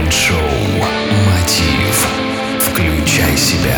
Майнд-шоу «Мотив». Включай себя.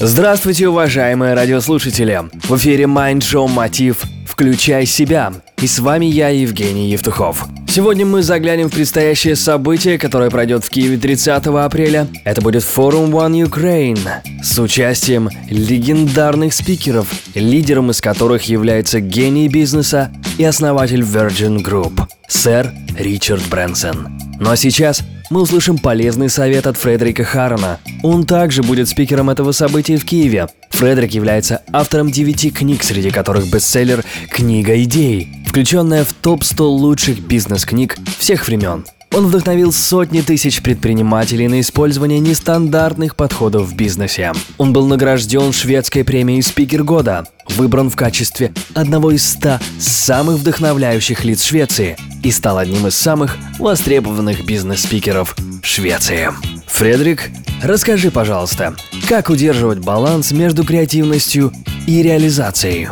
Здравствуйте, уважаемые радиослушатели! В эфире Майнд-шоу «Мотив. Включай себя». И с вами я, Евгений Евтухов. Сегодня мы заглянем в предстоящее событие, которое пройдет в Киеве 30 апреля. Это будет форум One Ukraine с участием легендарных спикеров, лидером из которых является гений бизнеса и основатель Virgin Group, сэр Ричард Брэнсон. Ну а сейчас мы услышим полезный совет от Фредерика Харрена. Он также будет спикером этого события в Киеве. Фредерик является автором девяти книг, среди которых бестселлер «Книга идей», включенная в топ-100 лучших бизнес-книг всех времен. Он вдохновил сотни тысяч предпринимателей на использование нестандартных подходов в бизнесе. Он был награжден шведской премией «Спикер года», выбран в качестве одного из ста самых вдохновляющих лиц Швеции и стал одним из самых востребованных бизнес-спикеров Швеции. Фредерик, расскажи, пожалуйста, как удерживать баланс между креативностью и реализацией?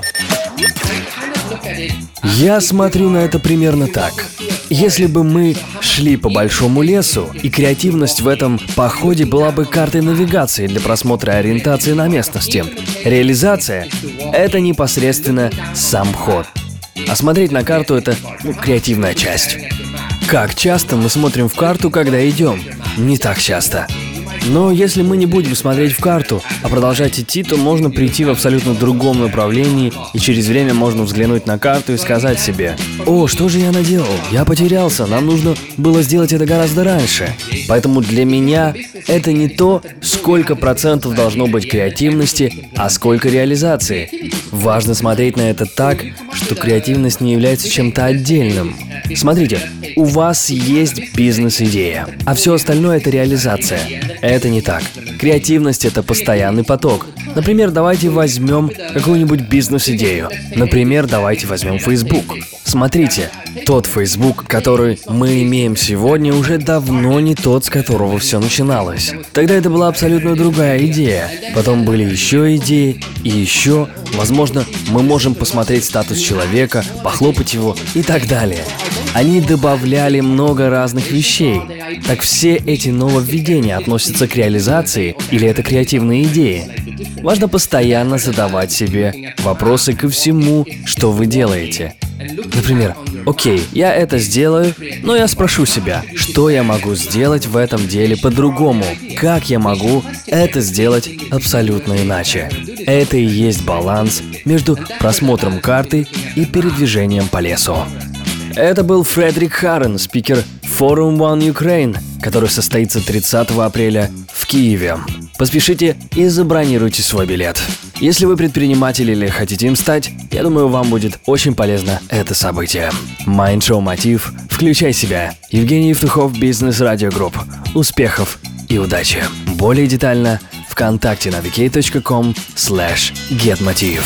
Я смотрю на это примерно так. Если бы мы шли по большому лесу, и креативность в этом походе была бы картой навигации для просмотра ориентации на местности, реализация — это непосредственно сам ход. А смотреть на карту — это ну, креативная часть. Как часто мы смотрим в карту, когда идем? Не так часто. Но если мы не будем смотреть в карту, а продолжать идти, то можно прийти в абсолютно другом направлении, и через время можно взглянуть на карту и сказать себе, «О, что же я наделал? Я потерялся, нам нужно было сделать это гораздо раньше». Поэтому для меня это не то, сколько процентов должно быть креативности, а сколько реализации. Важно смотреть на это так, что креативность не является чем-то отдельным. Смотрите, у вас есть бизнес-идея, а все остальное это реализация. Это не так. Креативность это постоянный поток. Например, давайте возьмем какую-нибудь бизнес-идею. Например, давайте возьмем Facebook. Смотрите, тот Facebook, который мы имеем сегодня, уже давно не тот, с которого все начиналось. Тогда это была абсолютно другая идея. Потом были еще идеи и еще. Возможно, мы можем посмотреть статус человека, похлопать его и так далее. Они добавляли много разных вещей. Так все эти нововведения относятся к реализации или это креативные идеи? Важно постоянно задавать себе вопросы ко всему, что вы делаете. Например, окей, я это сделаю, но я спрошу себя, что я могу сделать в этом деле по-другому? Как я могу это сделать абсолютно иначе? Это и есть баланс между просмотром карты и передвижением по лесу. Это был Фредерик Харен, спикер форум One Ukraine, который состоится 30 апреля в Киеве. Поспешите и забронируйте свой билет. Если вы предприниматель или хотите им стать, я думаю, вам будет очень полезно это событие. Шоу Мотив. Включай себя. Евгений Евтухов, Бизнес Радио Групп. Успехов и удачи. Более детально ВКонтакте на vk.com slash getmotiv.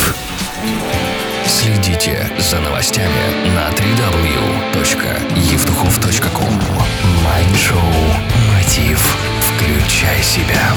Следите за новостями на www.евтухов.ком. Майнд-шоу «Мотив». Включай себя.